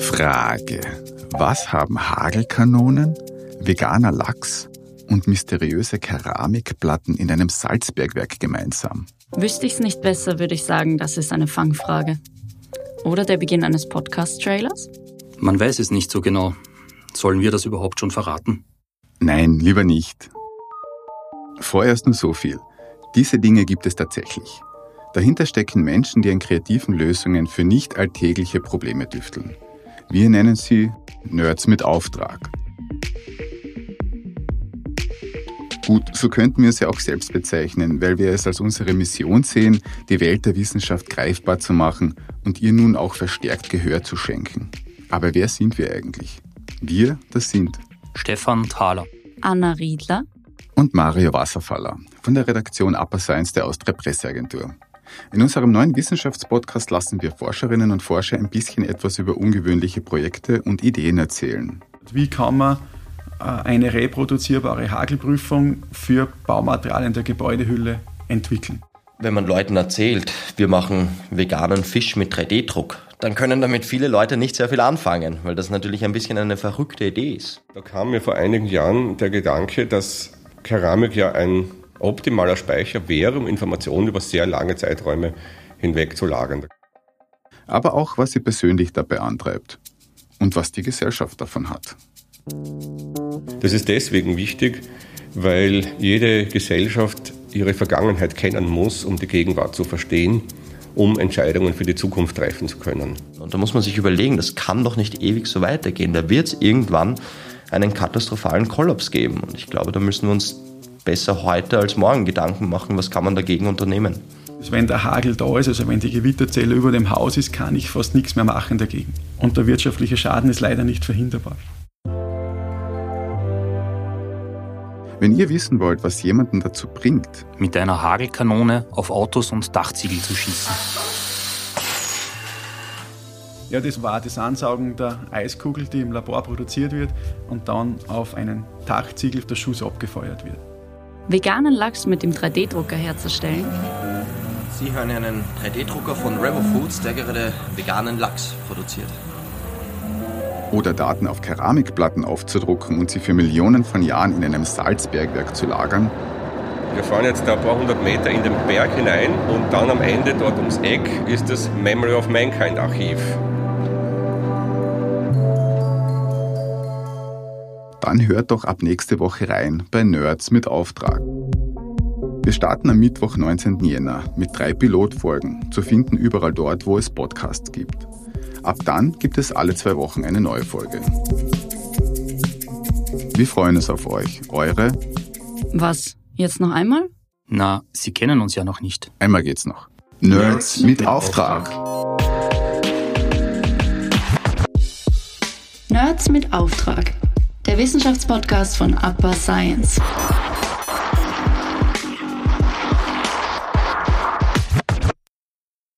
Frage. Was haben Hagelkanonen, veganer Lachs und mysteriöse Keramikplatten in einem Salzbergwerk gemeinsam? Wüsste ich es nicht besser, würde ich sagen, das ist eine Fangfrage. Oder der Beginn eines Podcast-Trailers? Man weiß es nicht so genau. Sollen wir das überhaupt schon verraten? Nein, lieber nicht. Vorerst nur so viel. Diese Dinge gibt es tatsächlich. Dahinter stecken Menschen, die an kreativen Lösungen für nicht alltägliche Probleme tüfteln. Wir nennen sie Nerds mit Auftrag. Gut, so könnten wir es ja auch selbst bezeichnen, weil wir es als unsere Mission sehen, die Welt der Wissenschaft greifbar zu machen und ihr nun auch verstärkt Gehör zu schenken. Aber wer sind wir eigentlich? Wir, das sind Stefan Thaler, Anna Riedler und Mario Wasserfaller von der Redaktion Upper Science der Austria Presseagentur. In unserem neuen Wissenschaftspodcast lassen wir Forscherinnen und Forscher ein bisschen etwas über ungewöhnliche Projekte und Ideen erzählen. Wie kann man äh, eine reproduzierbare Hagelprüfung für Baumaterialien der Gebäudehülle entwickeln? Wenn man Leuten erzählt, wir machen veganen Fisch mit 3D-Druck, dann können damit viele Leute nicht sehr viel anfangen, weil das natürlich ein bisschen eine verrückte Idee ist. Da kam mir vor einigen Jahren der Gedanke, dass Keramik ja ein optimaler Speicher wäre, um Informationen über sehr lange Zeiträume hinweg zu lagern. Aber auch, was sie persönlich dabei antreibt und was die Gesellschaft davon hat. Das ist deswegen wichtig, weil jede Gesellschaft ihre Vergangenheit kennen muss, um die Gegenwart zu verstehen, um Entscheidungen für die Zukunft treffen zu können. Und da muss man sich überlegen, das kann doch nicht ewig so weitergehen. Da wird es irgendwann einen katastrophalen Kollaps geben. Und ich glaube, da müssen wir uns besser heute als morgen Gedanken machen, was kann man dagegen unternehmen. Also wenn der Hagel da ist, also wenn die Gewitterzelle über dem Haus ist, kann ich fast nichts mehr machen dagegen. Und der wirtschaftliche Schaden ist leider nicht verhinderbar. Wenn ihr wissen wollt, was jemanden dazu bringt, mit einer Hagelkanone auf Autos und Dachziegel zu schießen. Ja, das war das Ansaugen der Eiskugel, die im Labor produziert wird und dann auf einen Dachziegel der Schuss abgefeuert wird veganen Lachs mit dem 3D-Drucker herzustellen? Sie hören einen 3D-Drucker von Revo Foods, der gerade veganen Lachs produziert. Oder Daten auf Keramikplatten aufzudrucken und sie für Millionen von Jahren in einem Salzbergwerk zu lagern? Wir fahren jetzt ein paar hundert Meter in den Berg hinein und dann am Ende dort ums Eck ist das Memory of Mankind Archiv. Dann hört doch ab nächste Woche rein bei Nerds mit Auftrag. Wir starten am Mittwoch, 19. Jänner mit drei Pilotfolgen, zu finden überall dort, wo es Podcasts gibt. Ab dann gibt es alle zwei Wochen eine neue Folge. Wir freuen uns auf euch. Eure? Was? Jetzt noch einmal? Na, Sie kennen uns ja noch nicht. Einmal geht's noch. Nerds, Nerds mit Auftrag. Nerds mit Auftrag der Wissenschaftspodcast von Upper Science.